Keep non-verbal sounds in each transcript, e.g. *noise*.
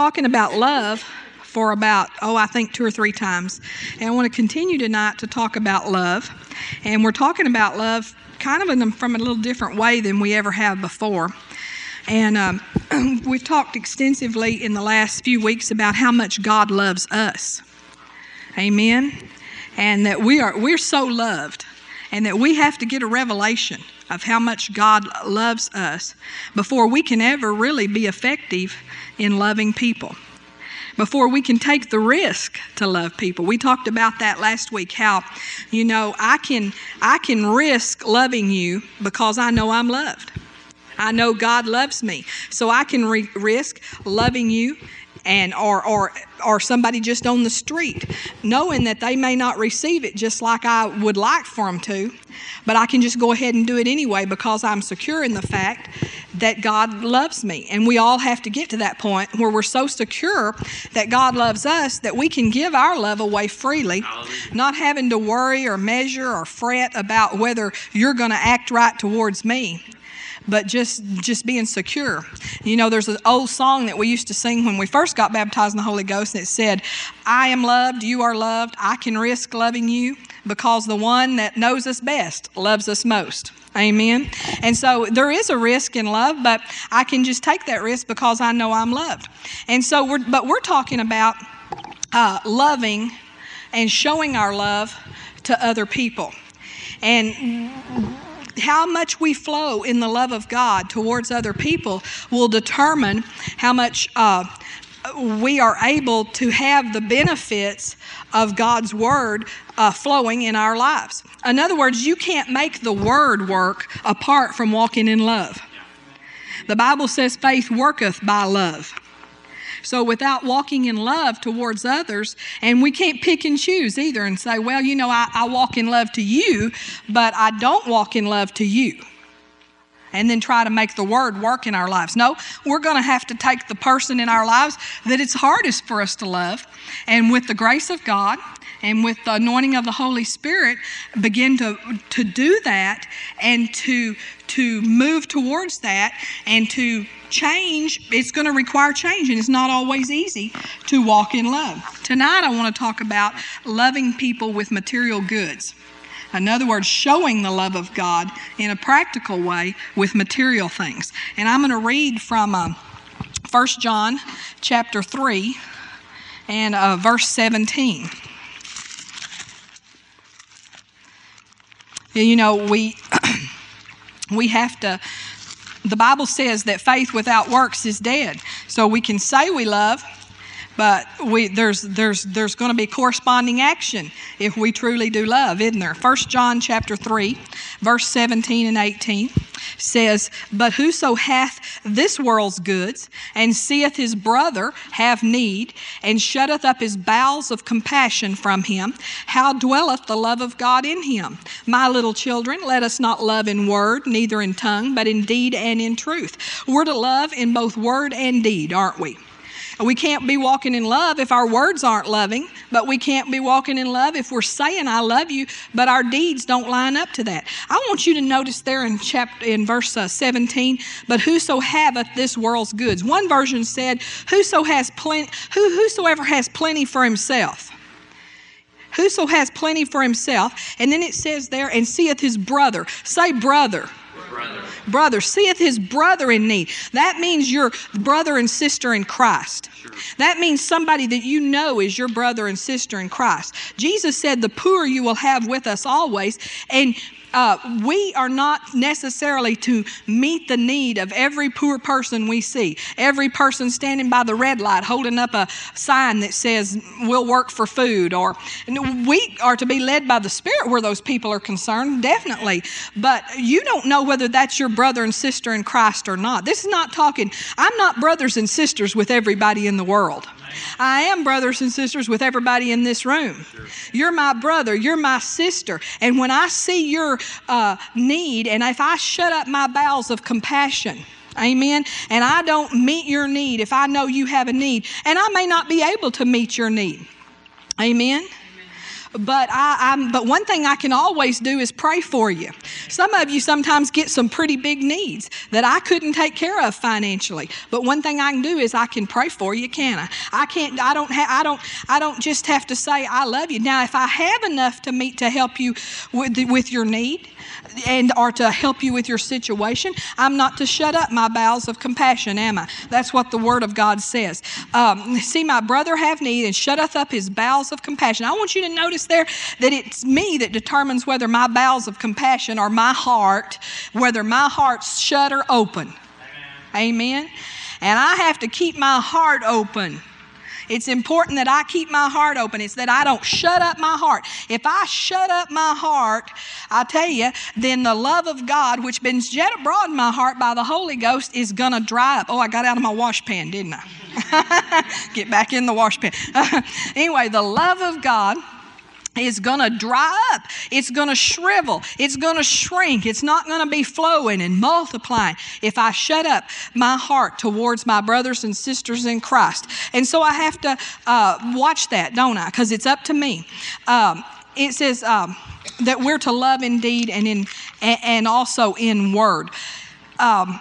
talking about love for about, oh, I think two or three times. And I want to continue tonight to talk about love. And we're talking about love kind of in, from a little different way than we ever have before. And um, *clears throat* we've talked extensively in the last few weeks about how much God loves us. Amen. And that we are we're so loved and that we have to get a revelation of how much God loves us before we can ever really be effective in loving people. Before we can take the risk to love people. We talked about that last week how you know I can I can risk loving you because I know I'm loved. I know God loves me. So I can re- risk loving you and or or or somebody just on the street knowing that they may not receive it just like I would like for them to but I can just go ahead and do it anyway because I'm secure in the fact that God loves me. And we all have to get to that point where we're so secure that God loves us that we can give our love away freely not having to worry or measure or fret about whether you're going to act right towards me but just just being secure. You know, there's an old song that we used to sing when we first got baptized in the Holy Ghost and it said, "I am loved, you are loved. I can risk loving you because the one that knows us best loves us most." Amen. And so there is a risk in love, but I can just take that risk because I know I'm loved. And so we're but we're talking about uh, loving and showing our love to other people. And how much we flow in the love of God towards other people will determine how much uh, we are able to have the benefits of God's Word uh, flowing in our lives. In other words, you can't make the Word work apart from walking in love. The Bible says faith worketh by love. So without walking in love towards others, and we can't pick and choose either and say, well, you know, I, I walk in love to you, but I don't walk in love to you and then try to make the word work in our lives. No, we're going to have to take the person in our lives that it's hardest for us to love, and with the grace of God and with the anointing of the Holy Spirit, begin to, to do that and to, to move towards that and to change. It's going to require change, and it's not always easy to walk in love. Tonight, I want to talk about loving people with material goods. In other words, showing the love of God in a practical way with material things. And I'm going to read from uh, 1 John chapter 3 and uh, verse 17. You know, we *clears throat* we have to the Bible says that faith without works is dead. So we can say we love, but we, there's, there's, there's going to be corresponding action if we truly do love, isn't there? 1 John chapter 3, verse 17 and 18 says, But whoso hath this world's goods, and seeth his brother have need, and shutteth up his bowels of compassion from him, how dwelleth the love of God in him? My little children, let us not love in word, neither in tongue, but in deed and in truth. We're to love in both word and deed, aren't we? We can't be walking in love if our words aren't loving, but we can't be walking in love if we're saying I love you, but our deeds don't line up to that. I want you to notice there in chapter in verse uh, 17, but whoso haveth this world's goods. One version said, whoso has plenty who whosoever has plenty for himself. Whoso has plenty for himself, and then it says there, and seeth his brother. Say brother brother. brother. Seeth his brother in need. That means your brother and sister in Christ. Sure. That means somebody that you know is your brother and sister in Christ. Jesus said, The poor you will have with us always. And uh, we are not necessarily to meet the need of every poor person we see. Every person standing by the red light holding up a sign that says, We'll work for food. Or we are to be led by the Spirit where those people are concerned, definitely. But you don't know whether that's your brother and sister in Christ or not. This is not talking, I'm not brothers and sisters with everybody in the world. I am brothers and sisters with everybody in this room. You're my brother, you're my sister. And when I see your uh, need, and if I shut up my bowels of compassion, Amen. And I don't meet your need if I know you have a need. And I may not be able to meet your need. Amen. But I, I'm, but one thing I can always do is pray for you. Some of you sometimes get some pretty big needs that I couldn't take care of financially. But one thing I can do is I can pray for you, can I? I can't. I don't. Ha- I don't. I don't just have to say I love you. Now, if I have enough to meet to help you with with your need, and or to help you with your situation, I'm not to shut up my bowels of compassion, am I? That's what the Word of God says. Um, see, my brother have need and shutteth up his bowels of compassion. I want you to notice there that it's me that determines whether my bowels of compassion or my heart, whether my heart's shut or open. Amen. Amen. And I have to keep my heart open. It's important that I keep my heart open. It's that I don't shut up my heart. If I shut up my heart, I tell you, then the love of God, which been shed abroad in my heart by the Holy Ghost, is going to dry up. Oh, I got out of my wash pan, didn't I? *laughs* Get back in the wash pan. *laughs* anyway, the love of God is going to dry up. It's going to shrivel. It's going to shrink. It's not going to be flowing and multiplying if I shut up my heart towards my brothers and sisters in Christ. And so I have to uh, watch that, don't I? Because it's up to me. Um, it says um, that we're to love in deed and in and also in word. Um,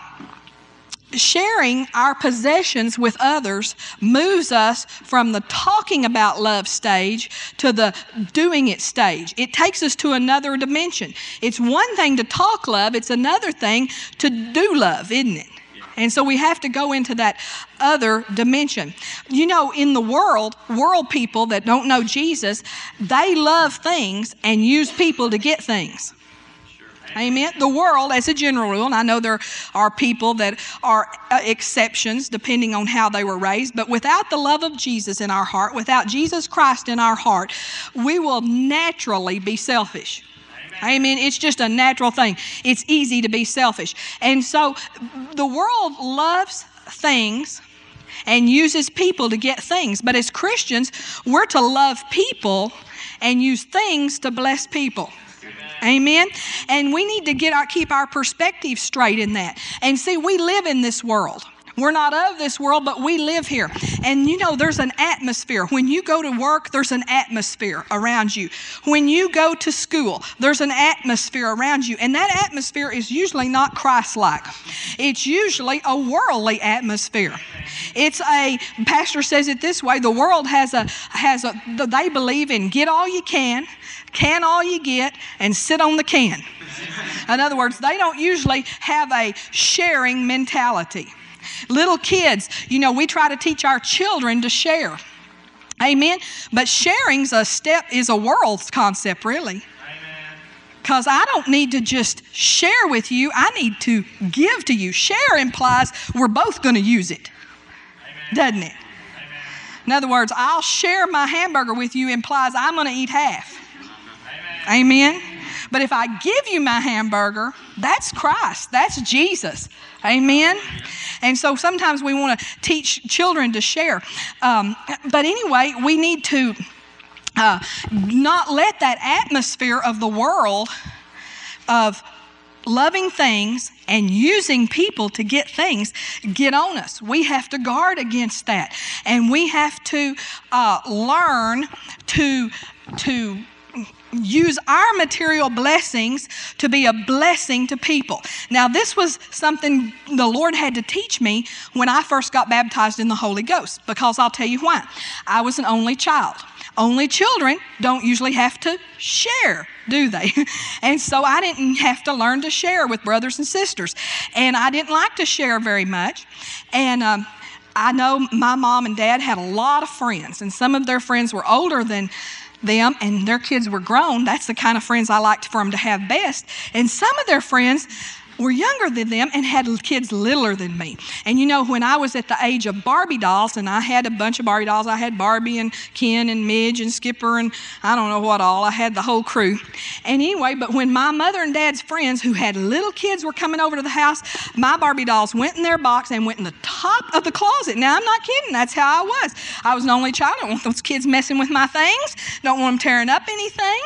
sharing our possessions with others moves us from the talking about love stage to the doing it stage. It takes us to another dimension. It's one thing to talk love, it's another thing to do love, isn't it? And so we have to go into that other dimension. You know, in the world, world people that don't know Jesus, they love things and use people to get things. Amen. The world, as a general rule, and I know there are people that are uh, exceptions depending on how they were raised, but without the love of Jesus in our heart, without Jesus Christ in our heart, we will naturally be selfish. Amen. Amen. It's just a natural thing. It's easy to be selfish. And so the world loves things and uses people to get things. But as Christians, we're to love people and use things to bless people. Amen. And we need to get our keep our perspective straight in that. And see, we live in this world. We're not of this world, but we live here. And you know, there's an atmosphere. When you go to work, there's an atmosphere around you. When you go to school, there's an atmosphere around you. And that atmosphere is usually not Christ like, it's usually a worldly atmosphere. It's a, pastor says it this way the world has a, has a, they believe in get all you can, can all you get, and sit on the can. In other words, they don't usually have a sharing mentality. Little kids, you know, we try to teach our children to share. Amen. But sharing's a step is a world's concept, really. Because I don't need to just share with you, I need to give to you. Share implies we're both going to use it, Amen. doesn't it? Amen. In other words, I'll share my hamburger with you implies I'm going to eat half. Amen. Amen. But if I give you my hamburger, that's Christ, that's Jesus. Amen. And so sometimes we want to teach children to share. Um, but anyway, we need to uh, not let that atmosphere of the world of loving things and using people to get things get on us. We have to guard against that. And we have to uh, learn to, to use our material blessings to be a blessing to people. Now, this was something the Lord had to teach me when I first got baptized in the Holy Ghost, because I'll tell you why. I was an only child. Only children don't usually have to share, do they? *laughs* and so I didn't have to learn to share with brothers and sisters. And I didn't like to share very much. And um, I know my mom and dad had a lot of friends, and some of their friends were older than them and their kids were grown. That's the kind of friends I liked for them to have best. And some of their friends were younger than them and had kids littler than me. And you know, when I was at the age of Barbie dolls, and I had a bunch of Barbie dolls, I had Barbie and Ken and Midge and Skipper and I don't know what all, I had the whole crew. And anyway, but when my mother and dad's friends who had little kids were coming over to the house, my Barbie dolls went in their box and went in the top of the closet. Now, I'm not kidding, that's how I was. I was an only child. I don't want those kids messing with my things, don't want them tearing up anything.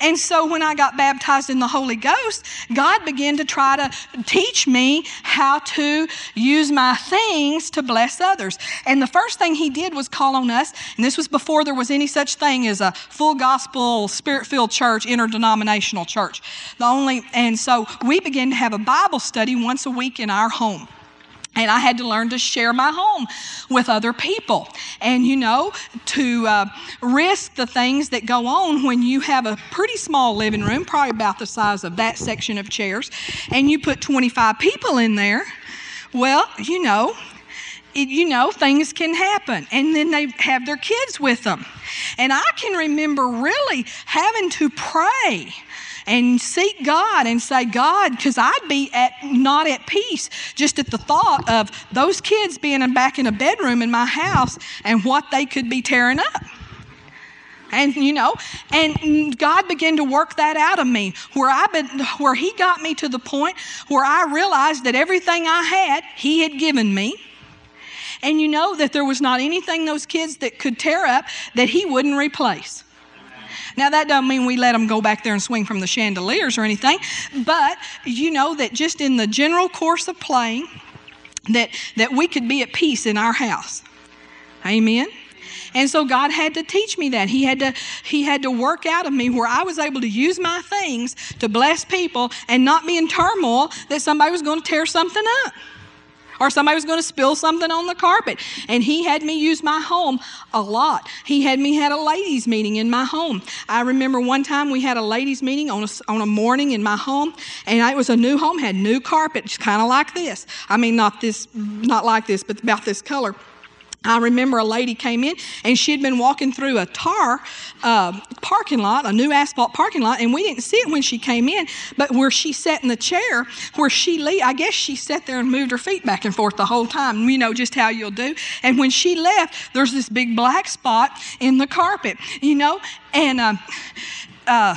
And so when I got baptized in the Holy Ghost, God began to try to teach me how to use my things to bless others. And the first thing he did was call on us, and this was before there was any such thing as a full gospel, spirit filled church, interdenominational church. The only, and so we began to have a Bible study once a week in our home. And I had to learn to share my home with other people. And you know, to uh, risk the things that go on when you have a pretty small living room, probably about the size of that section of chairs, and you put 25 people in there, well, you know, it, you know, things can happen. And then they have their kids with them. And I can remember really having to pray and seek God and say, God, because I'd be at not at peace just at the thought of those kids being back in a bedroom in my house and what they could be tearing up. And you know, and God began to work that out of me, where I been, where He got me to the point where I realized that everything I had, He had given me. And you know that there was not anything those kids that could tear up that He wouldn't replace. Now, that doesn't mean we let them go back there and swing from the chandeliers or anything, but you know that just in the general course of playing, that, that we could be at peace in our house. Amen. And so God had to teach me that. He had to he had to work out of me where I was able to use my things to bless people and not be in turmoil that somebody was going to tear something up or somebody was going to spill something on the carpet. And he had me use my home a lot. He had me had a ladies' meeting in my home. I remember one time we had a ladies' meeting on a, on a morning in my home, and it was a new home, had new carpet, just kind of like this. I mean, not this, not like this, but about this color. I remember a lady came in and she had been walking through a tar uh, parking lot, a new asphalt parking lot, and we didn't see it when she came in. But where she sat in the chair, where she lay, I guess she sat there and moved her feet back and forth the whole time. You know just how you'll do. And when she left, there's this big black spot in the carpet. You know, and. Uh, uh,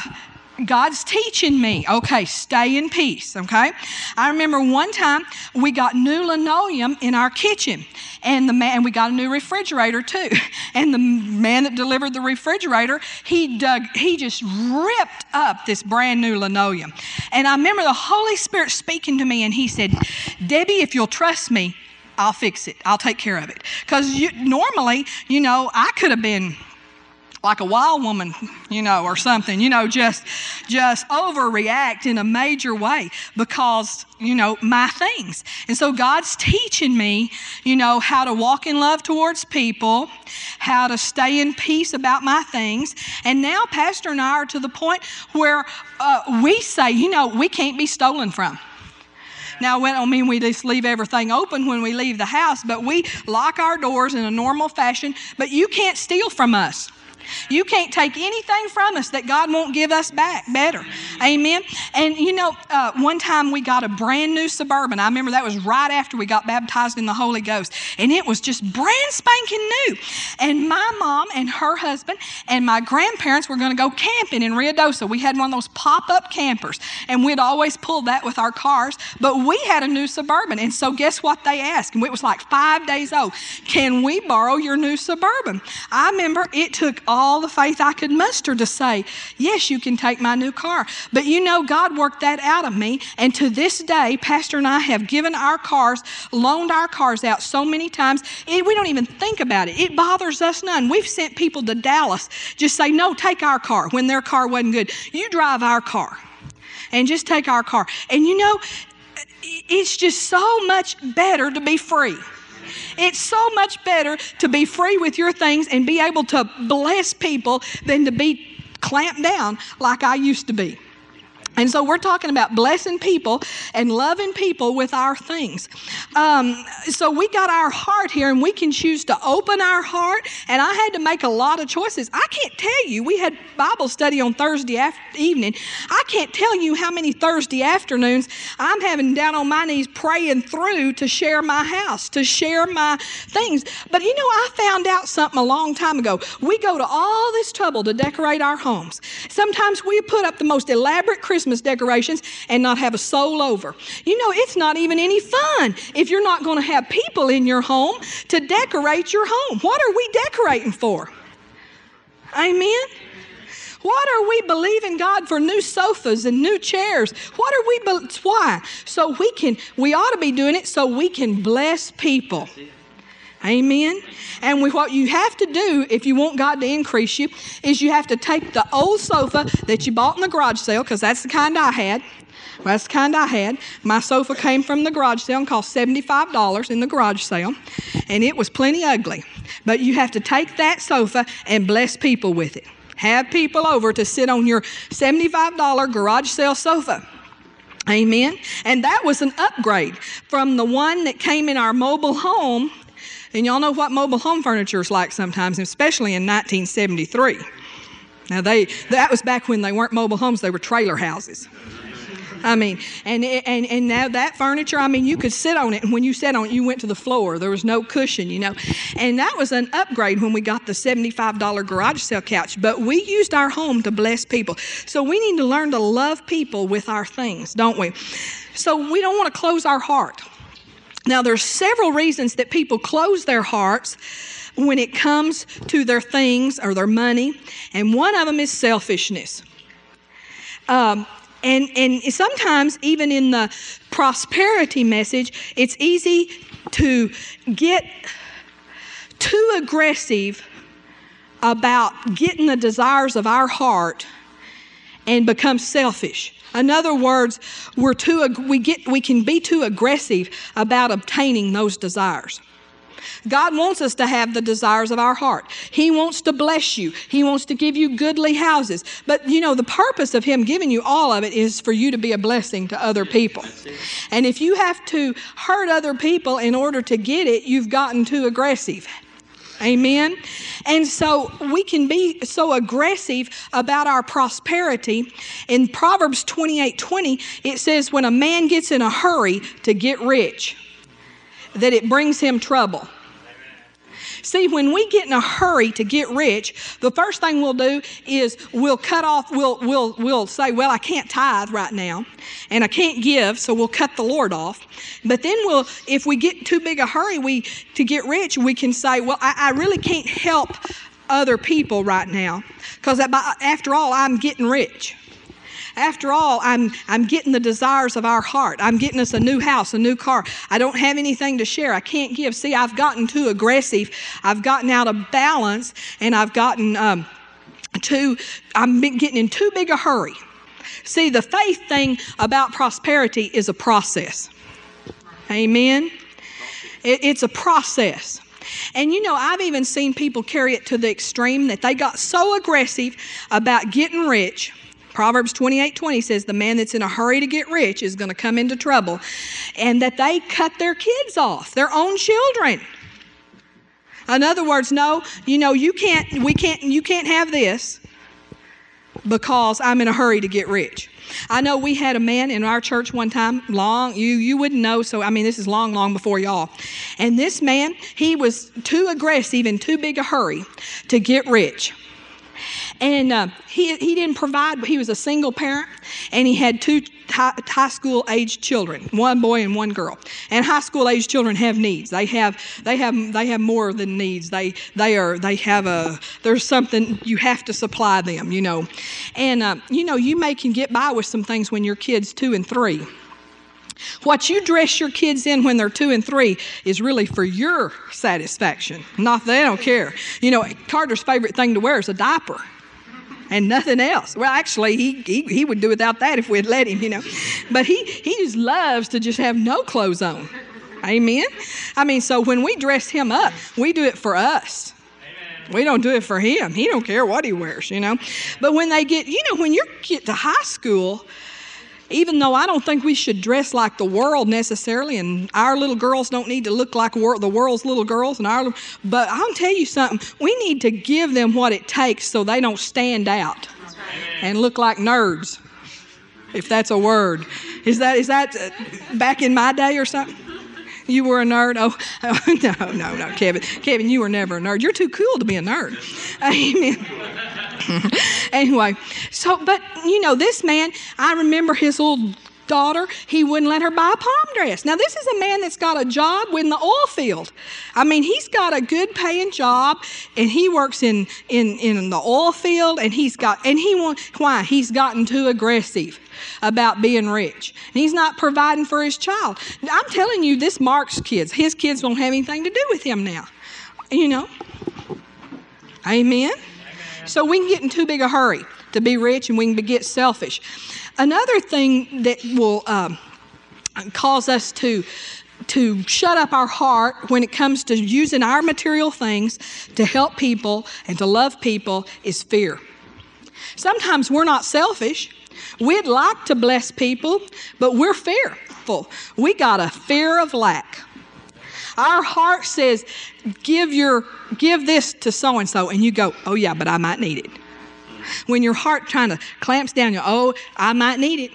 God's teaching me, okay, stay in peace, okay? I remember one time we got new linoleum in our kitchen, and the man, we got a new refrigerator too. *laughs* And the man that delivered the refrigerator, he dug, he just ripped up this brand new linoleum. And I remember the Holy Spirit speaking to me, and he said, Debbie, if you'll trust me, I'll fix it. I'll take care of it. Because normally, you know, I could have been like a wild woman, you know, or something, you know, just just overreact in a major way because, you know, my things. And so God's teaching me, you know, how to walk in love towards people, how to stay in peace about my things. And now Pastor and I are to the point where uh, we say, you know, we can't be stolen from. Now, I don't mean we just leave everything open when we leave the house, but we lock our doors in a normal fashion. But you can't steal from us. You can't take anything from us that God won't give us back better. Amen. And you know, uh, one time we got a brand new Suburban. I remember that was right after we got baptized in the Holy Ghost. And it was just brand spanking new. And my mom and her husband and my grandparents were going to go camping in Ruidoso. We had one of those pop up campers. And we'd always pull that with our cars. But we had a new Suburban. And so guess what they asked? And it was like five days old. Can we borrow your new Suburban? I remember it took all all the faith I could muster to say, Yes, you can take my new car. But you know, God worked that out of me. And to this day, Pastor and I have given our cars, loaned our cars out so many times, it, we don't even think about it. It bothers us none. We've sent people to Dallas just say, No, take our car when their car wasn't good. You drive our car and just take our car. And you know, it's just so much better to be free. It's so much better to be free with your things and be able to bless people than to be clamped down like I used to be. And so we're talking about blessing people and loving people with our things. Um, so we got our heart here, and we can choose to open our heart. And I had to make a lot of choices. I can't tell you. We had Bible study on Thursday evening. I can't tell you how many Thursday afternoons I'm having down on my knees praying through to share my house, to share my things. But you know, I found out something a long time ago. We go to all this trouble to decorate our homes. Sometimes we put up the most elaborate Christmas Christmas decorations and not have a soul over. You know, it's not even any fun if you're not going to have people in your home to decorate your home. What are we decorating for? Amen. What are we believing God for new sofas and new chairs? What are we, be- why? So we can, we ought to be doing it so we can bless people. Amen. And we, what you have to do if you want God to increase you is you have to take the old sofa that you bought in the garage sale, because that's the kind I had. That's the kind I had. My sofa came from the garage sale and cost $75 in the garage sale, and it was plenty ugly. But you have to take that sofa and bless people with it. Have people over to sit on your $75 garage sale sofa. Amen. And that was an upgrade from the one that came in our mobile home and y'all know what mobile home furniture is like sometimes, especially in 1973. Now, they, that was back when they weren't mobile homes, they were trailer houses. I mean, and, and, and now that furniture, I mean, you could sit on it, and when you sat on it, you went to the floor. There was no cushion, you know. And that was an upgrade when we got the $75 garage sale couch. But we used our home to bless people. So we need to learn to love people with our things, don't we? So we don't want to close our heart. Now, there's several reasons that people close their hearts when it comes to their things or their money, and one of them is selfishness. Um, and, and sometimes, even in the prosperity message, it's easy to get too aggressive about getting the desires of our heart and become selfish. In other words, we're too, we, get, we can be too aggressive about obtaining those desires. God wants us to have the desires of our heart. He wants to bless you. He wants to give you goodly houses. But you know, the purpose of Him giving you all of it is for you to be a blessing to other people. And if you have to hurt other people in order to get it, you've gotten too aggressive. Amen. And so we can be so aggressive about our prosperity. In Proverbs 28 20, it says, When a man gets in a hurry to get rich, that it brings him trouble. See, when we get in a hurry to get rich, the first thing we'll do is we'll cut off, we'll, we'll, we'll say, Well, I can't tithe right now, and I can't give, so we'll cut the Lord off. But then we'll, if we get too big a hurry we, to get rich, we can say, Well, I, I really can't help other people right now, because after all, I'm getting rich. After all, I'm, I'm getting the desires of our heart. I'm getting us a new house, a new car. I don't have anything to share. I can't give. See, I've gotten too aggressive. I've gotten out of balance, and I've gotten um, too, I'm getting in too big a hurry. See, the faith thing about prosperity is a process. Amen? It, it's a process. And you know, I've even seen people carry it to the extreme that they got so aggressive about getting rich Proverbs 28 20 says, The man that's in a hurry to get rich is going to come into trouble. And that they cut their kids off, their own children. In other words, no, you know, you can't, we can't, you can't have this because I'm in a hurry to get rich. I know we had a man in our church one time, long, you, you wouldn't know, so I mean, this is long, long before y'all. And this man, he was too aggressive and too big a hurry to get rich. And uh, he, he didn't provide, but he was a single parent, and he had two high, high school age children, one boy and one girl. And high school age children have needs. They have, they have, they have more than needs. They, they are, they have a, there's something you have to supply them, you know. And, uh, you know, you may can get by with some things when your kid's two and three. What you dress your kids in when they're two and three is really for your satisfaction. Not they don't care. You know, Carter's favorite thing to wear is a diaper and nothing else. Well, actually, he, he, he would do without that if we'd let him, you know. But he, he just loves to just have no clothes on. Amen? I mean, so when we dress him up, we do it for us. We don't do it for him. He don't care what he wears, you know. But when they get, you know, when you get to high school, even though I don't think we should dress like the world necessarily, and our little girls don't need to look like the world's little girls, and our, but I'll tell you something, we need to give them what it takes so they don't stand out and look like nerds, if that's a word. Is that, is that uh, back in my day or something? You were a nerd? Oh, oh, *laughs* no, no, no, Kevin. Kevin, you were never a nerd. You're too cool to be a nerd. *laughs* Amen. *laughs* anyway, so, but, you know, this man, I remember his little daughter, he wouldn't let her buy a prom dress. Now, this is a man that's got a job in the oil field. I mean, he's got a good paying job and he works in, in, in the oil field and he's got, and he wants, why? He's gotten too aggressive about being rich. And he's not providing for his child. I'm telling you, this Mark's kids, his kids won't have anything to do with him now. You know? Amen? Amen. So we can get in too big a hurry to be rich and we can get selfish. Another thing that will um, cause us to to shut up our heart when it comes to using our material things to help people and to love people is fear. Sometimes we're not selfish. We'd like to bless people, but we're fearful. We got a fear of lack. Our heart says, "Give your give this to so and so," and you go, "Oh yeah, but I might need it." When your heart kind of clamps down, you oh, I might need it.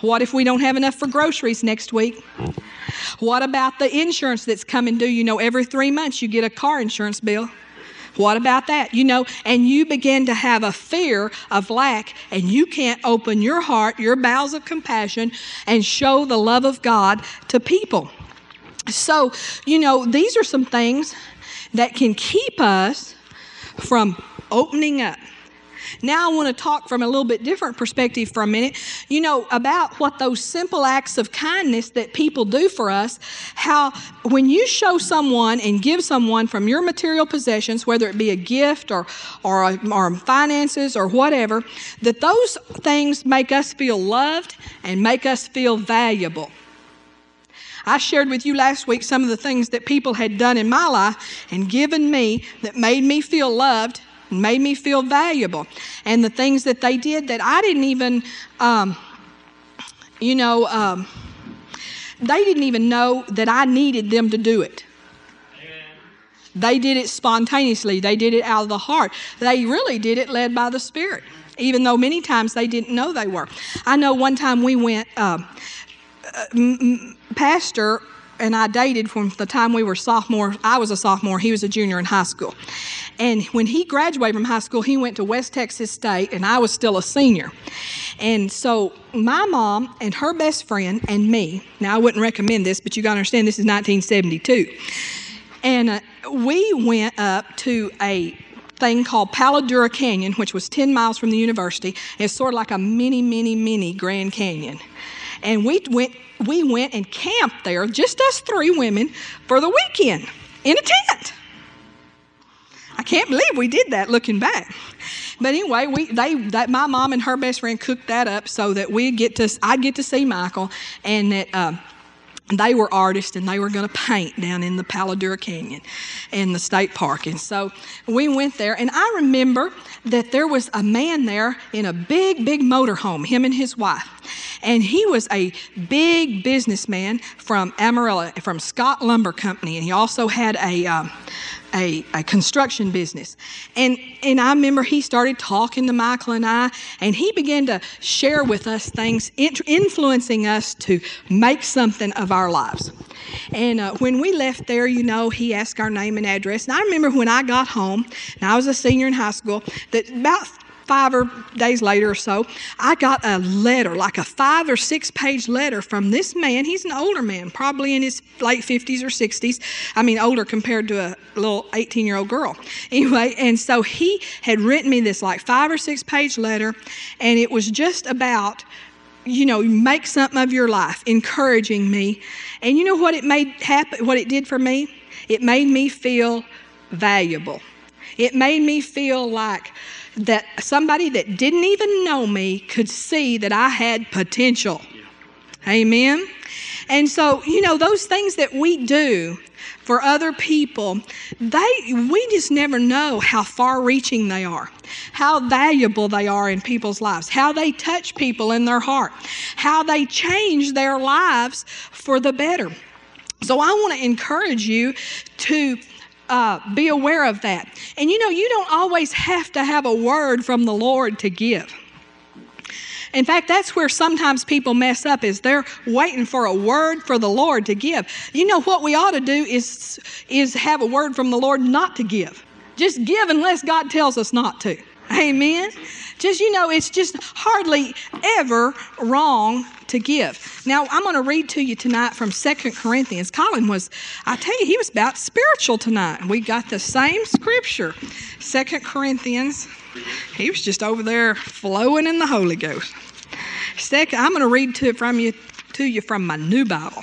What if we don't have enough for groceries next week? What about the insurance that's coming due? You know, every three months you get a car insurance bill. What about that? You know, and you begin to have a fear of lack, and you can't open your heart, your bowels of compassion, and show the love of God to people. So, you know, these are some things that can keep us from opening up. Now, I want to talk from a little bit different perspective for a minute, you know, about what those simple acts of kindness that people do for us, how when you show someone and give someone from your material possessions, whether it be a gift or, or, or finances or whatever, that those things make us feel loved and make us feel valuable. I shared with you last week some of the things that people had done in my life and given me that made me feel loved made me feel valuable. And the things that they did that I didn't even, um, you know, um, they didn't even know that I needed them to do it. They did it spontaneously. They did it out of the heart. They really did it led by the Spirit, even though many times they didn't know they were. I know one time we went, uh, uh, Pastor and I dated from the time we were sophomore. I was a sophomore, he was a junior in high school. And when he graduated from high school, he went to West Texas State, and I was still a senior. And so my mom and her best friend and me, now I wouldn't recommend this, but you gotta understand this is 1972. And uh, we went up to a thing called Palo Duro Canyon, which was 10 miles from the university. It's sort of like a mini, mini, mini Grand Canyon. And we went we went and camped there, just us three women, for the weekend in a tent. I can't believe we did that looking back. But anyway, we they that my mom and her best friend cooked that up so that we get to I'd get to see Michael and that. Um, they were artists and they were going to paint down in the Palo Duro Canyon in the state park. And so we went there, and I remember that there was a man there in a big, big motorhome, him and his wife. And he was a big businessman from Amarillo, from Scott Lumber Company, and he also had a, um, a, a, construction business. And, and I remember he started talking to Michael and I, and he began to share with us things, influencing us to make something of our lives. And uh, when we left there, you know, he asked our name and address. And I remember when I got home, and I was a senior in high school, that about five or days later or so, I got a letter, like a five or six page letter from this man. He's an older man, probably in his late 50s or 60s. I mean, older compared to a little 18 year old girl. Anyway, and so he had written me this like five or six page letter, and it was just about you know, make something of your life, encouraging me. And you know what it made happen, what it did for me? It made me feel valuable. It made me feel like that somebody that didn't even know me could see that I had potential. Amen. And so, you know, those things that we do for other people, they we just never know how far-reaching they are, how valuable they are in people's lives, how they touch people in their heart, how they change their lives for the better. So I want to encourage you to uh, be aware of that. And you know, you don't always have to have a word from the Lord to give. In fact, that's where sometimes people mess up is they're waiting for a word for the Lord to give. You know what we ought to do is is have a word from the Lord not to give. Just give unless God tells us not to. Amen. Just, you know, it's just hardly ever wrong to give. Now, I'm going to read to you tonight from Second Corinthians. Colin was, I tell you, he was about spiritual tonight. We got the same scripture. Second Corinthians. He was just over there flowing in the Holy Ghost. Second, I'm going to read to from you to you from my new Bible.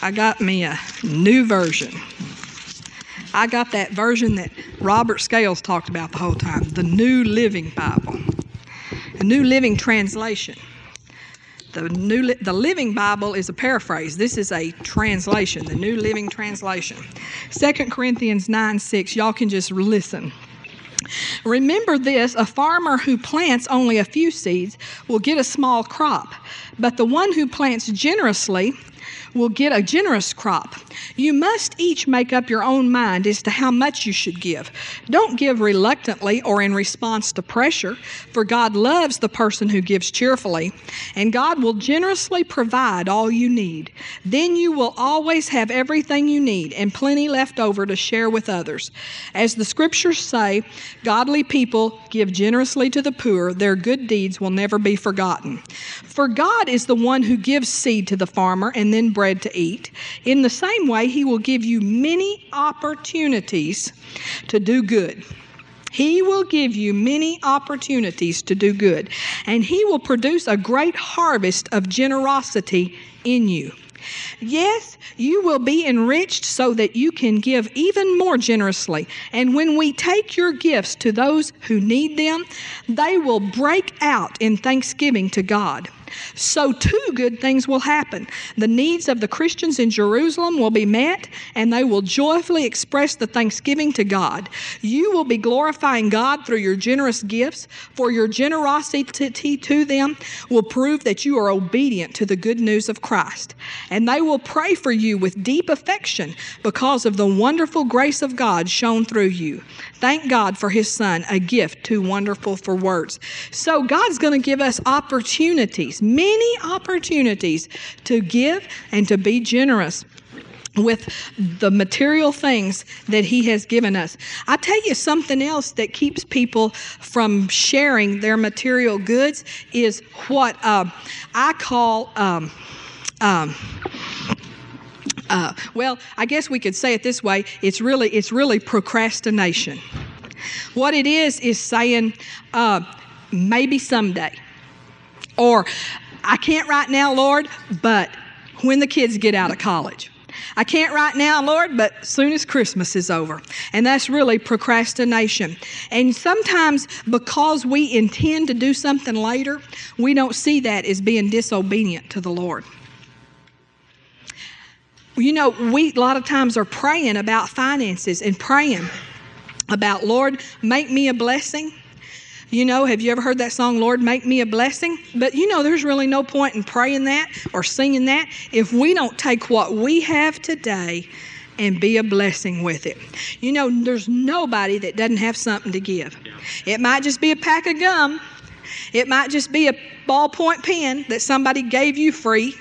I got me a new version. I got that version that Robert Scales talked about the whole time, the New Living Bible, a New Living Translation. The New the Living Bible is a paraphrase. This is a translation, the New Living Translation. 2 Corinthians 9 6. Y'all can just listen. Remember this a farmer who plants only a few seeds will get a small crop, but the one who plants generously will get a generous crop. You must each make up your own mind as to how much you should give. Don't give reluctantly or in response to pressure, for God loves the person who gives cheerfully, and God will generously provide all you need. Then you will always have everything you need and plenty left over to share with others. As the scriptures say, godly people give generously to the poor, their good deeds will never be forgotten. For God is the one who gives seed to the farmer and then bread to eat. In the same way, He will give you many opportunities to do good. He will give you many opportunities to do good, and He will produce a great harvest of generosity in you. Yes, you will be enriched so that you can give even more generously. And when we take your gifts to those who need them, they will break out in thanksgiving to God. So, two good things will happen. The needs of the Christians in Jerusalem will be met, and they will joyfully express the thanksgiving to God. You will be glorifying God through your generous gifts, for your generosity to them will prove that you are obedient to the good news of Christ. And they will pray for you with deep affection because of the wonderful grace of God shown through you. Thank God for His Son, a gift too wonderful for words. So, God's going to give us opportunities, many opportunities to give and to be generous with the material things that he has given us. I tell you something else that keeps people from sharing their material goods is what uh, I call. Um, um, uh, well, I guess we could say it this way: it's really, it's really procrastination. What it is is saying, uh, maybe someday, or I can't right now, Lord, but when the kids get out of college. I can't right now, Lord, but soon as Christmas is over. And that's really procrastination. And sometimes because we intend to do something later, we don't see that as being disobedient to the Lord. You know, we a lot of times are praying about finances and praying about, Lord, make me a blessing. You know, have you ever heard that song, Lord, make me a blessing? But you know, there's really no point in praying that or singing that if we don't take what we have today and be a blessing with it. You know, there's nobody that doesn't have something to give. It might just be a pack of gum, it might just be a ballpoint pen that somebody gave you free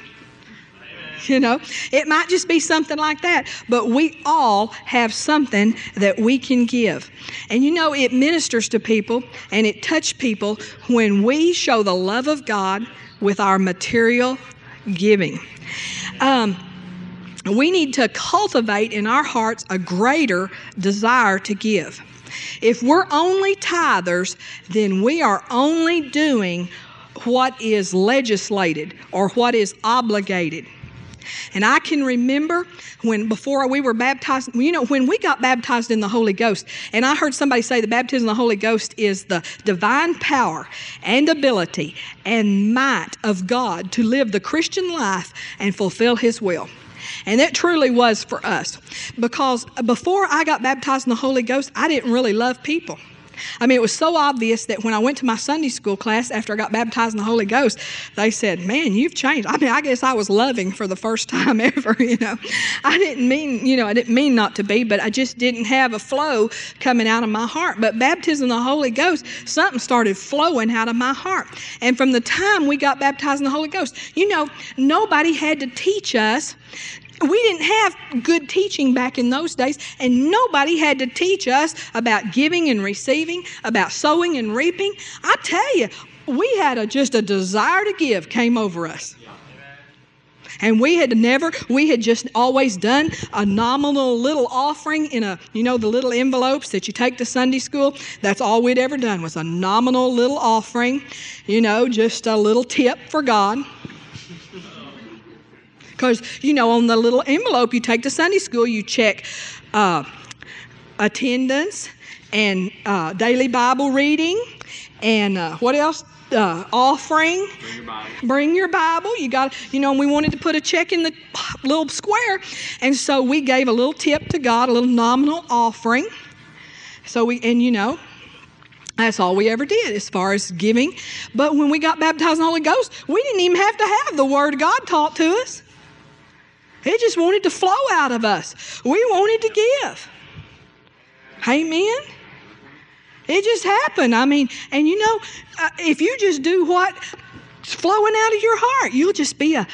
*laughs* you know? It might just be something like that but we all have something that we can give. And you know it ministers to people and it touches people when we show the love of god with our material giving. Um, we need to cultivate in our hearts a greater desire to give. If we're only tithers then we are only doing what is legislated or what is obligated and I can remember when before we were baptized, you know, when we got baptized in the Holy Ghost, and I heard somebody say the baptism of the Holy Ghost is the divine power and ability and might of God to live the Christian life and fulfill His will. And that truly was for us because before I got baptized in the Holy Ghost, I didn't really love people. I mean, it was so obvious that when I went to my Sunday school class after I got baptized in the Holy Ghost, they said, Man, you've changed. I mean, I guess I was loving for the first *laughs* time ever, you know. I didn't mean, you know, I didn't mean not to be, but I just didn't have a flow coming out of my heart. But baptism in the Holy Ghost, something started flowing out of my heart. And from the time we got baptized in the Holy Ghost, you know, nobody had to teach us we didn't have good teaching back in those days, and nobody had to teach us about giving and receiving, about sowing and reaping. I tell you, we had a, just a desire to give came over us. And we had never, we had just always done a nominal little offering in a, you know, the little envelopes that you take to Sunday school. That's all we'd ever done was a nominal little offering, you know, just a little tip for God. Because, you know, on the little envelope you take to Sunday school, you check uh, attendance and uh, daily Bible reading and uh, what else? Uh, offering. Bring your Bible. Bring your Bible. You got, you know, and we wanted to put a check in the little square. And so we gave a little tip to God, a little nominal offering. So we, and you know, that's all we ever did as far as giving. But when we got baptized in the Holy Ghost, we didn't even have to have the Word of God taught to us. It just wanted to flow out of us. We wanted to give. Amen. It just happened. I mean, and you know, uh, if you just do what's flowing out of your heart, you'll just be a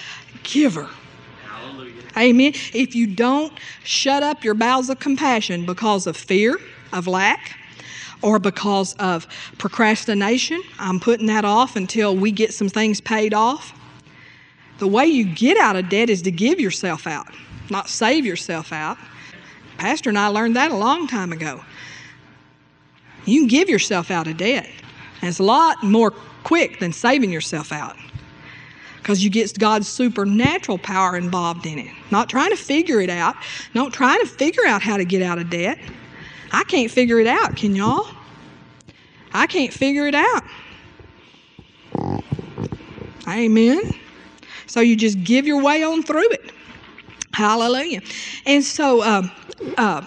giver. Hallelujah. Amen. If you don't shut up your bowels of compassion because of fear, of lack, or because of procrastination, I'm putting that off until we get some things paid off. The way you get out of debt is to give yourself out, not save yourself out. Pastor and I learned that a long time ago. You can give yourself out of debt. And it's a lot more quick than saving yourself out because you get God's supernatural power involved in it. Not trying to figure it out, not trying to figure out how to get out of debt. I can't figure it out, can y'all? I can't figure it out. Amen. So you just give your way on through it. Hallelujah. And so, um, uh,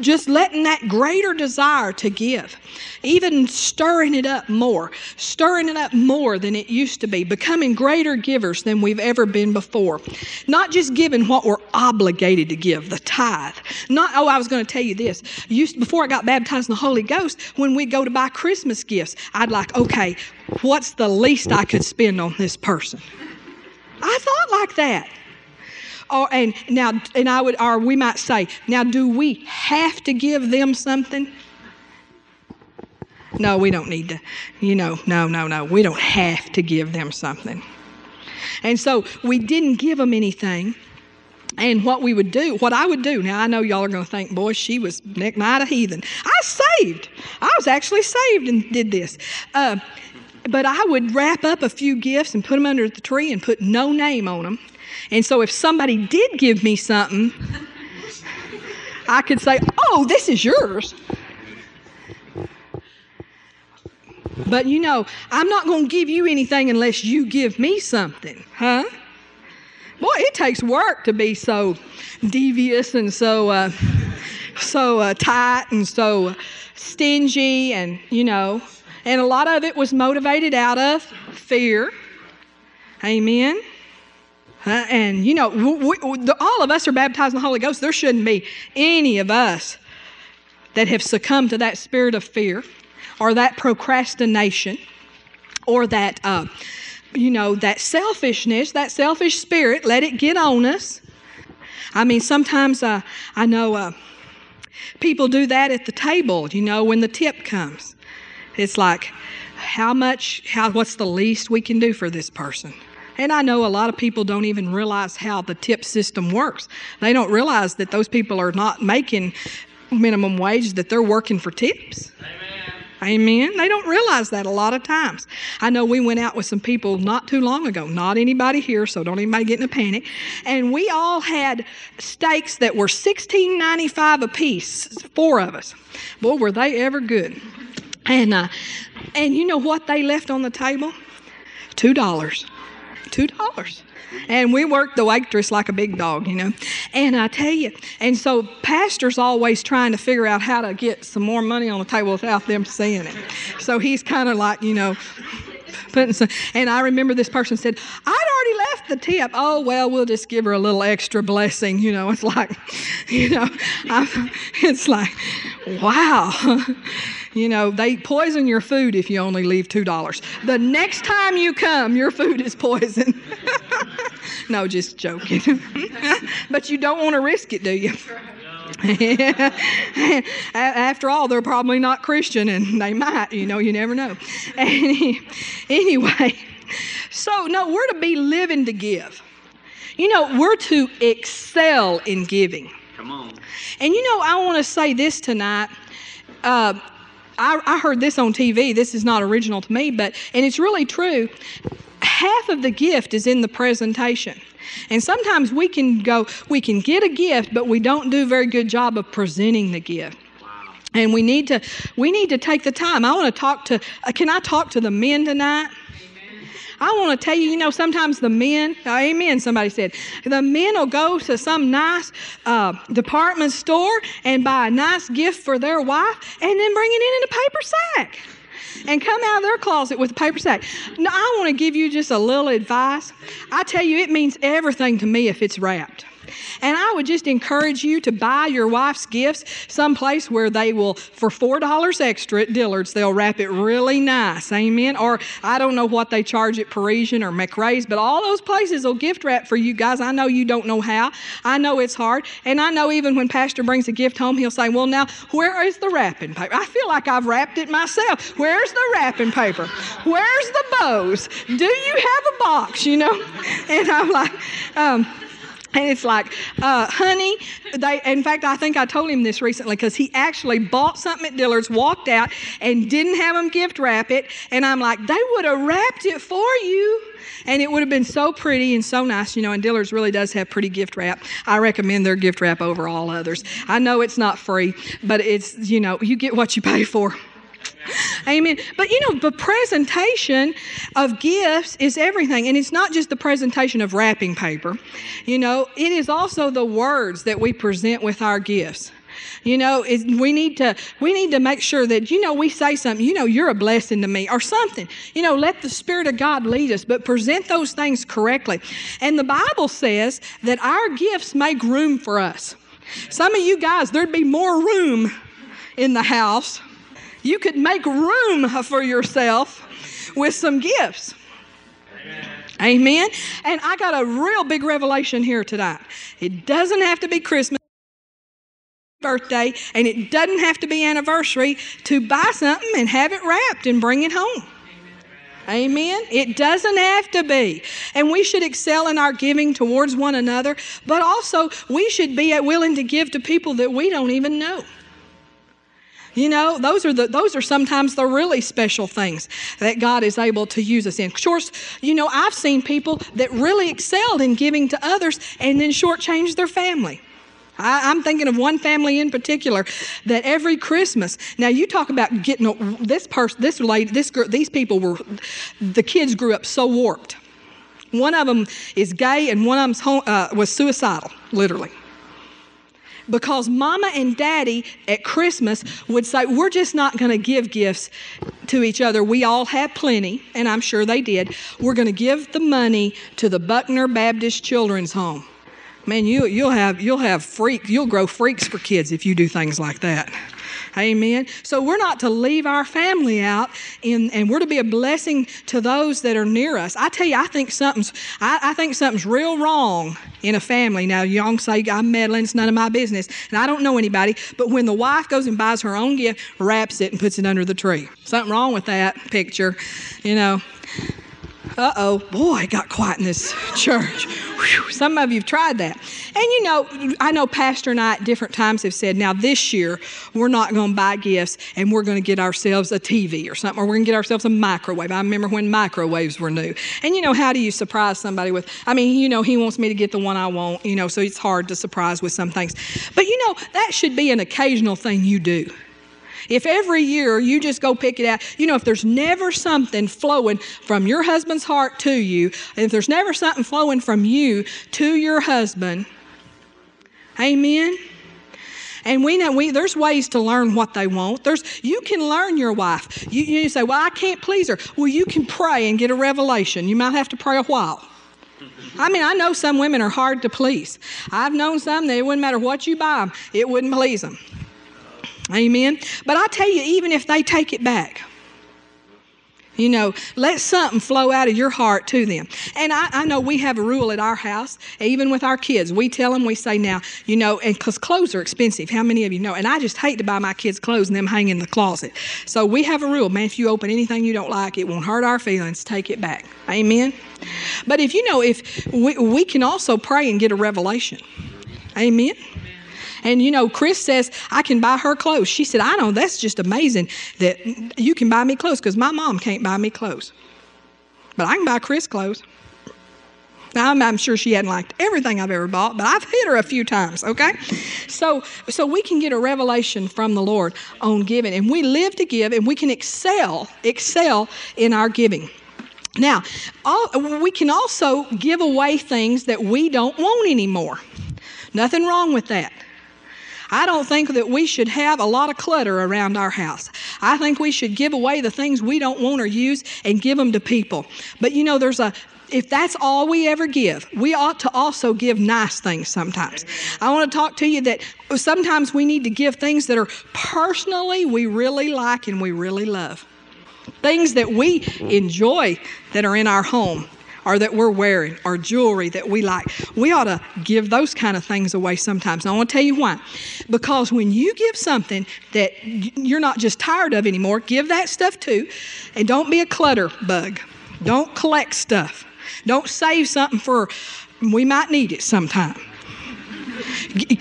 just letting that greater desire to give, even stirring it up more, stirring it up more than it used to be, becoming greater givers than we've ever been before. Not just giving what we're obligated to give, the tithe. Not, oh, I was going to tell you this. Used, before I got baptized in the Holy Ghost, when we go to buy Christmas gifts, I'd like, okay, what's the least I could spend on this person? I thought like that. Or, and now, and I would, or we might say, now, do we have to give them something? No, we don't need to. You know, no, no, no. We don't have to give them something. And so we didn't give them anything. And what we would do, what I would do, now I know y'all are going to think, boy, she was neck night a heathen. I saved. I was actually saved and did this. Uh, but I would wrap up a few gifts and put them under the tree and put no name on them. And so if somebody did give me something, I could say, oh, this is yours. But you know, I'm not going to give you anything unless you give me something, huh? Boy, it takes work to be so devious and so uh, so uh, tight and so stingy, and you know, and a lot of it was motivated out of fear. Amen. Uh, and you know, we, we, the, all of us are baptized in the Holy Ghost. There shouldn't be any of us that have succumbed to that spirit of fear or that procrastination or that, uh, you know, that selfishness, that selfish spirit, let it get on us. I mean, sometimes uh, I know uh, people do that at the table, you know, when the tip comes. It's like, how much, how, what's the least we can do for this person? And I know a lot of people don't even realize how the tip system works. They don't realize that those people are not making minimum wage, that they're working for tips. Amen. They don't realize that a lot of times. I know we went out with some people not too long ago, not anybody here, so don't anybody get in a panic. And we all had steaks that were $16.95 a piece, four of us. Boy, were they ever good. And, uh, and you know what they left on the table? Two dollars. Two dollars. And we worked the waitress like a big dog, you know. And I tell you, and so pastor's always trying to figure out how to get some more money on the table without them seeing it. So he's kind of like, you know. And I remember this person said, I'd already left the tip. Oh, well, we'll just give her a little extra blessing. You know, it's like, *laughs* you know, I'm, it's like, wow. You know, they poison your food if you only leave $2. The next time you come, your food is poison. *laughs* no, just joking. *laughs* but you don't want to risk it, do you? *laughs* After all, they're probably not Christian and they might, you know, you never know. *laughs* anyway, so no, we're to be living to give. You know, we're to excel in giving. Come on. And you know, I want to say this tonight. Uh, I, I heard this on TV. This is not original to me, but, and it's really true. Half of the gift is in the presentation. And sometimes we can go, we can get a gift, but we don't do a very good job of presenting the gift. And we need to we need to take the time. I want to talk to uh, can I talk to the men tonight? I want to tell you, you know, sometimes the men, amen, somebody said, the men will go to some nice uh, department store and buy a nice gift for their wife and then bring it in in a paper sack and come out of their closet with a paper sack. Now, I want to give you just a little advice. I tell you, it means everything to me if it's wrapped. And I would just encourage you to buy your wife's gifts someplace where they will, for $4 extra at Dillard's, they'll wrap it really nice. Amen. Or I don't know what they charge at Parisian or McRae's, but all those places will gift wrap for you guys. I know you don't know how. I know it's hard. And I know even when Pastor brings a gift home, he'll say, Well, now, where is the wrapping paper? I feel like I've wrapped it myself. Where's the wrapping paper? Where's the bows? Do you have a box? You know? *laughs* And I'm like, um, and it's like, uh, honey, they, in fact, I think I told him this recently because he actually bought something at Dillard's, walked out, and didn't have them gift wrap it. And I'm like, they would have wrapped it for you. And it would have been so pretty and so nice, you know. And Dillard's really does have pretty gift wrap. I recommend their gift wrap over all others. I know it's not free, but it's, you know, you get what you pay for. *laughs* Amen. But you know, the presentation of gifts is everything. And it's not just the presentation of wrapping paper, you know, it is also the words that we present with our gifts. You know, we need to we need to make sure that you know we say something. You know, you're a blessing to me, or something. You know, let the Spirit of God lead us, but present those things correctly. And the Bible says that our gifts make room for us. Some of you guys, there'd be more room in the house you could make room for yourself with some gifts. Amen. Amen. And I got a real big revelation here tonight. It doesn't have to be Christmas birthday and it doesn't have to be anniversary to buy something and have it wrapped and bring it home. Amen. It doesn't have to be. And we should excel in our giving towards one another, but also we should be willing to give to people that we don't even know. You know, those are the those are sometimes the really special things that God is able to use us in. Of course, you know, I've seen people that really excelled in giving to others and then shortchanged their family. I, am thinking of one family in particular that every Christmas. Now you talk about getting this person, this lady, this girl, these people were, the kids grew up so warped. One of them is gay, and one of them uh, was suicidal, literally because mama and daddy at Christmas would say, We're just not going to give gifts to each other. We all have plenty, and I'm sure they did. We're going to give the money to the Buckner Baptist Children's Home. Man, you, you'll have you'll have freak you'll grow freaks for kids if you do things like that. Amen. So we're not to leave our family out, in, and we're to be a blessing to those that are near us. I tell you, I think something's I, I think something's real wrong in a family. Now, y'all say I'm meddling; it's none of my business, and I don't know anybody. But when the wife goes and buys her own gift, wraps it, and puts it under the tree, something wrong with that picture, you know uh oh, boy, it got quiet in this church. Whew, some of you have tried that. And you know, I know Pastor and I at different times have said, now this year, we're not going to buy gifts and we're going to get ourselves a TV or something, or we're going to get ourselves a microwave. I remember when microwaves were new. And you know, how do you surprise somebody with, I mean, you know, he wants me to get the one I want, you know, so it's hard to surprise with some things. But you know, that should be an occasional thing you do. If every year you just go pick it out, you know, if there's never something flowing from your husband's heart to you, if there's never something flowing from you to your husband, amen. And we know we, there's ways to learn what they want. There's you can learn your wife. You, you say, "Well, I can't please her." Well, you can pray and get a revelation. You might have to pray a while. I mean, I know some women are hard to please. I've known some that it wouldn't matter what you buy them, it wouldn't please them. Amen. But I tell you, even if they take it back, you know, let something flow out of your heart to them. And I, I, know we have a rule at our house, even with our kids. We tell them, we say now, you know, and because clothes are expensive. How many of you know? And I just hate to buy my kids clothes and them hang in the closet. So we have a rule, man, if you open anything you don't like, it won't hurt our feelings, take it back. Amen. But if you know, if we, we can also pray and get a revelation. Amen. And you know, Chris says, I can buy her clothes. She said, I know, that's just amazing that you can buy me clothes because my mom can't buy me clothes. But I can buy Chris clothes. Now, I'm, I'm, sure she hadn't liked everything I've ever bought, but I've hit her a few times, okay? So, so we can get a revelation from the Lord on giving, and we live to give, and we can excel, excel in our giving. Now, all, we can also give away things that we don't want anymore. Nothing wrong with that. I don't think that we should have a lot of clutter around our house. I think we should give away the things we don't want or use and give them to people. But you know, there's a if that's all we ever give, we ought to also give nice things sometimes. I want to talk to you that sometimes we need to give things that are personally we really like and we really love. Things that we enjoy that are in our home or that we're wearing or jewelry that we like. We ought to give those kind of things away sometimes. And I want to tell you why. Because when you give something that you're not just tired of anymore, give that stuff too. And don't be a clutter bug. Don't collect stuff. Don't save something for, we might need it sometime.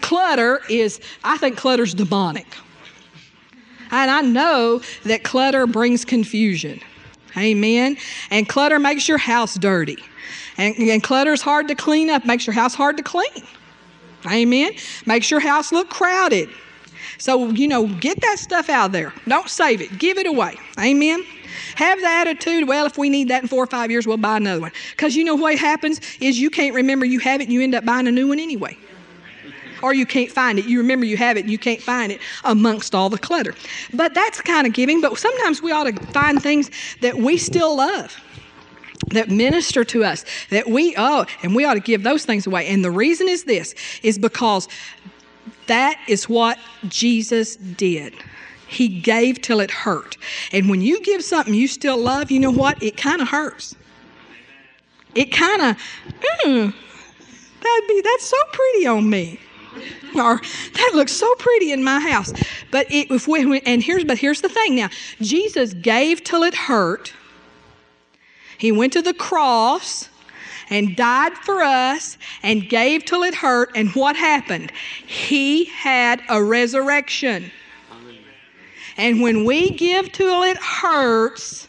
Clutter is, I think clutter's demonic. And I know that clutter brings confusion. Amen. And clutter makes your house dirty. And, and clutter's hard to clean up, makes your house hard to clean. Amen. Makes your house look crowded. So, you know, get that stuff out there. Don't save it. Give it away. Amen. Have the attitude, well, if we need that in four or five years, we'll buy another one. Because you know what happens is you can't remember you have it and you end up buying a new one anyway or you can't find it. You remember you have it you can't find it amongst all the clutter. But that's kind of giving, but sometimes we ought to find things that we still love that minister to us that we oh and we ought to give those things away. And the reason is this is because that is what jesus did. He gave till it hurt. And when you give something you still love you know what? It kind of hurts. It kind of mm, that'd be that's so pretty on me or that looks so pretty in my house. But it, if we, and here's, but here's the thing now Jesus gave till it hurt. He went to the cross and died for us and gave till it hurt. And what happened? He had a resurrection. And when we give till it hurts,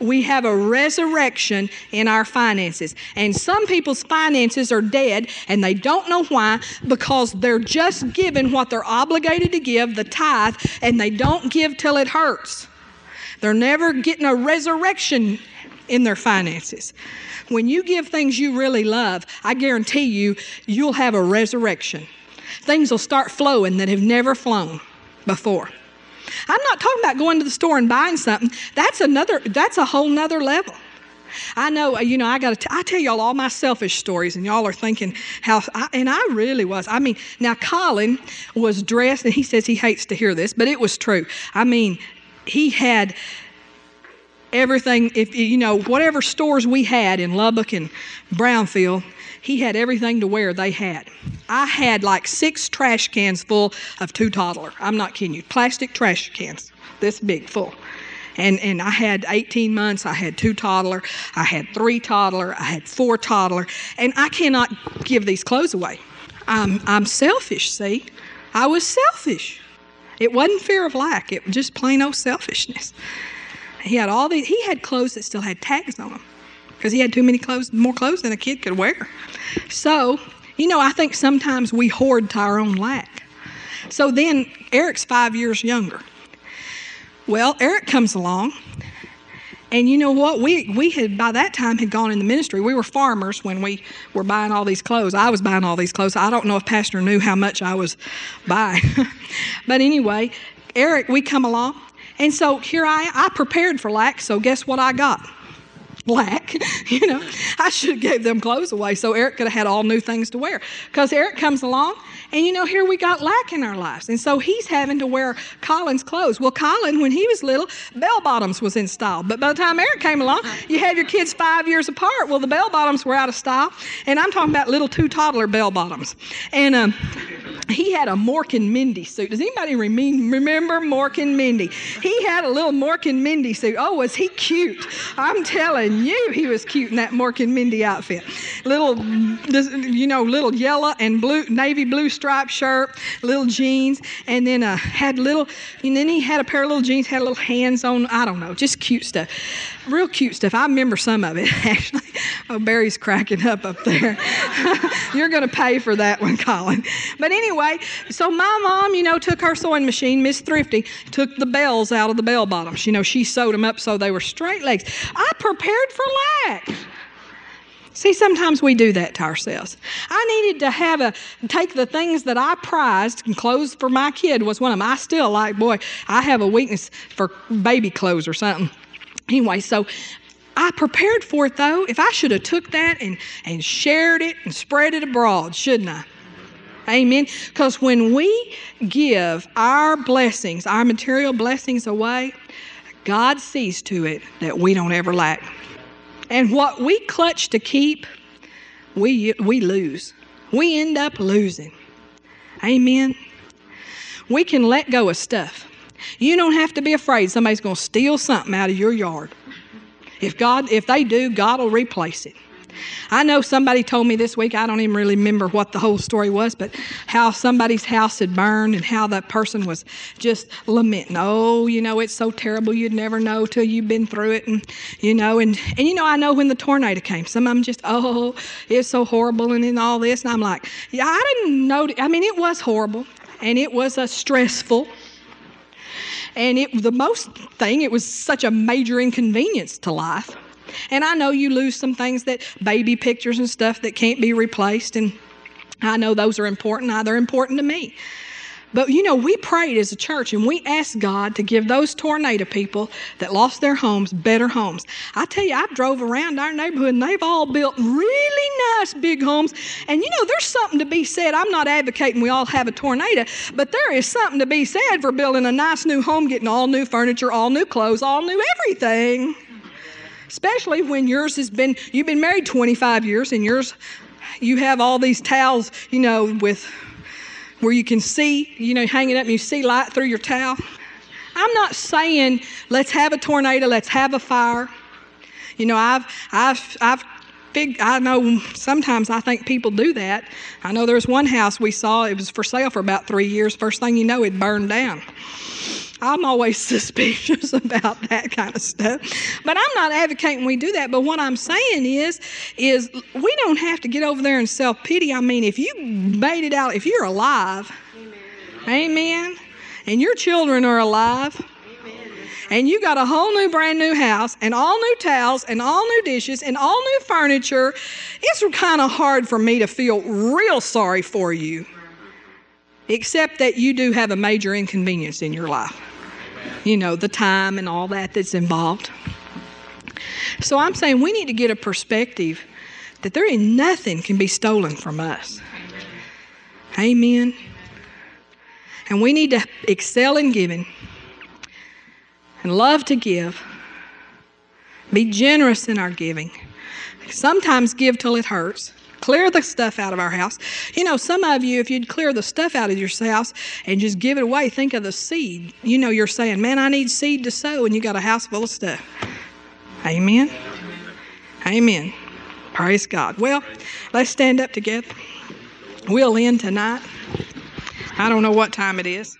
we have a resurrection in our finances. And some people's finances are dead and they don't know why because they're just given what they're obligated to give, the tithe, and they don't give till it hurts. They're never getting a resurrection in their finances. When you give things you really love, I guarantee you, you'll have a resurrection. Things will start flowing that have never flown before. I'm not talking about going to the store and buying something. That's another, that's a whole nother level. I know, you know, I got to, I tell y'all all my selfish stories, and y'all are thinking how, I, and I really was. I mean, now Colin was dressed, and he says he hates to hear this, but it was true. I mean, he had everything, if you know, whatever stores we had in Lubbock and Brownfield, he had everything to wear they had. I had like six trash cans full of two toddler. I'm not kidding you. Plastic trash cans, this big full. And, and I had 18 months, I had two toddler, I had three toddler, I had four toddler, and I cannot give these clothes away. I'm, I'm selfish, see? I was selfish. It wasn't fear of lack, it was just plain old selfishness. He had all these, he had clothes that still had tags on them because he had too many clothes, more clothes than a kid could wear. So, you know, I think sometimes we hoard to our own lack. So then Eric's five years younger. Well, Eric comes along, and you know what? We we had by that time had gone in the ministry. We were farmers when we were buying all these clothes. I was buying all these clothes. I don't know if Pastor knew how much I was buying, *laughs* but anyway, Eric, we come along, and so here I I prepared for lack. So guess what I got? Lack. *laughs* You know, I should have gave them clothes away so Eric could have had all new things to wear. Because Eric comes along, and you know, here we got lack in our lives, and so he's having to wear Colin's clothes. Well, Colin, when he was little, bell bottoms was in style, but by the time Eric came along, you have your kids five years apart. Well, the bell bottoms were out of style, and I'm talking about little two toddler bell bottoms, and um, he had a Mork and Mindy suit. Does anybody remember Mork and Mindy? He had a little Mork and Mindy suit. Oh, was he cute? I'm telling you, he was cute in that Mork and Mindy outfit. Little, you know, little yellow and blue, navy blue striped shirt, little jeans, and then uh, had little, and then he had a pair of little jeans, had little hands on, I don't know, just cute stuff. Real cute stuff. I remember some of it, *laughs* actually. Oh, Barry's cracking up up there. *laughs* You're going to pay for that one, Colin. But anyway, so my mom, you know, took her sewing machine, Miss Thrifty, took the bells out of the bell bottoms. You know, she sewed them up so they were straight legs. I prepared for lack. See, sometimes we do that to ourselves. I needed to have a take the things that I prized, and clothes for my kid was one of them. I still like, boy, I have a weakness for baby clothes or something. Anyway, so I prepared for it though. If I should have took that and, and shared it and spread it abroad, shouldn't I? Amen. Because when we give our blessings, our material blessings away, God sees to it that we don't ever lack. And what we clutch to keep, we, we lose. We end up losing. Amen. We can let go of stuff. You don't have to be afraid somebody's going to steal something out of your yard. If God, if they do, God will replace it. I know somebody told me this week, I don't even really remember what the whole story was, but how somebody's house had burned and how that person was just lamenting. Oh, you know, it's so terrible you'd never know till you've been through it. And, you know, and, and you know, I know when the tornado came, some of them just, oh, it's so horrible and, and all this. And I'm like, yeah, I didn't know. I mean, it was horrible and it was a stressful and it, the most thing, it was such a major inconvenience to life. And I know you lose some things that baby pictures and stuff that can't be replaced. And I know those are important. They're important to me. But you know, we prayed as a church and we asked God to give those tornado people that lost their homes better homes. I tell you, I drove around our neighborhood and they've all built really nice big homes. And you know, there's something to be said. I'm not advocating we all have a tornado, but there is something to be said for building a nice new home, getting all new furniture, all new clothes, all new everything. Especially when yours has been, you've been married 25 years and yours, you have all these towels, you know, with where you can see, you know, hanging up and you see light through your towel. I'm not saying let's have a tornado, let's have a fire. You know, I've, I've, I've Big, I know sometimes I think people do that. I know there's one house we saw, it was for sale for about three years. First thing you know, it burned down. I'm always *laughs* suspicious about that kind of stuff. But I'm not advocating we do that. But what I'm saying is, is we don't have to get over there and self pity. I mean, if you made it out, if you're alive, amen, amen and your children are alive, and you got a whole new brand new house and all new towels and all new dishes and all new furniture, it's kind of hard for me to feel real sorry for you. Except that you do have a major inconvenience in your life you know, the time and all that that's involved. So I'm saying we need to get a perspective that there ain't nothing can be stolen from us. Amen. And we need to excel in giving and love to give. Be generous in our giving. Sometimes give till it hurts. Clear the stuff out of our house. You know, some of you, if you'd clear the stuff out of your house and just give it away, think of the seed. You know, you're saying, man, I need seed to sow, and you got a house full of stuff. Amen. Amen. Praise God. Well, let's stand up together. We'll end tonight. I don't know what time it is.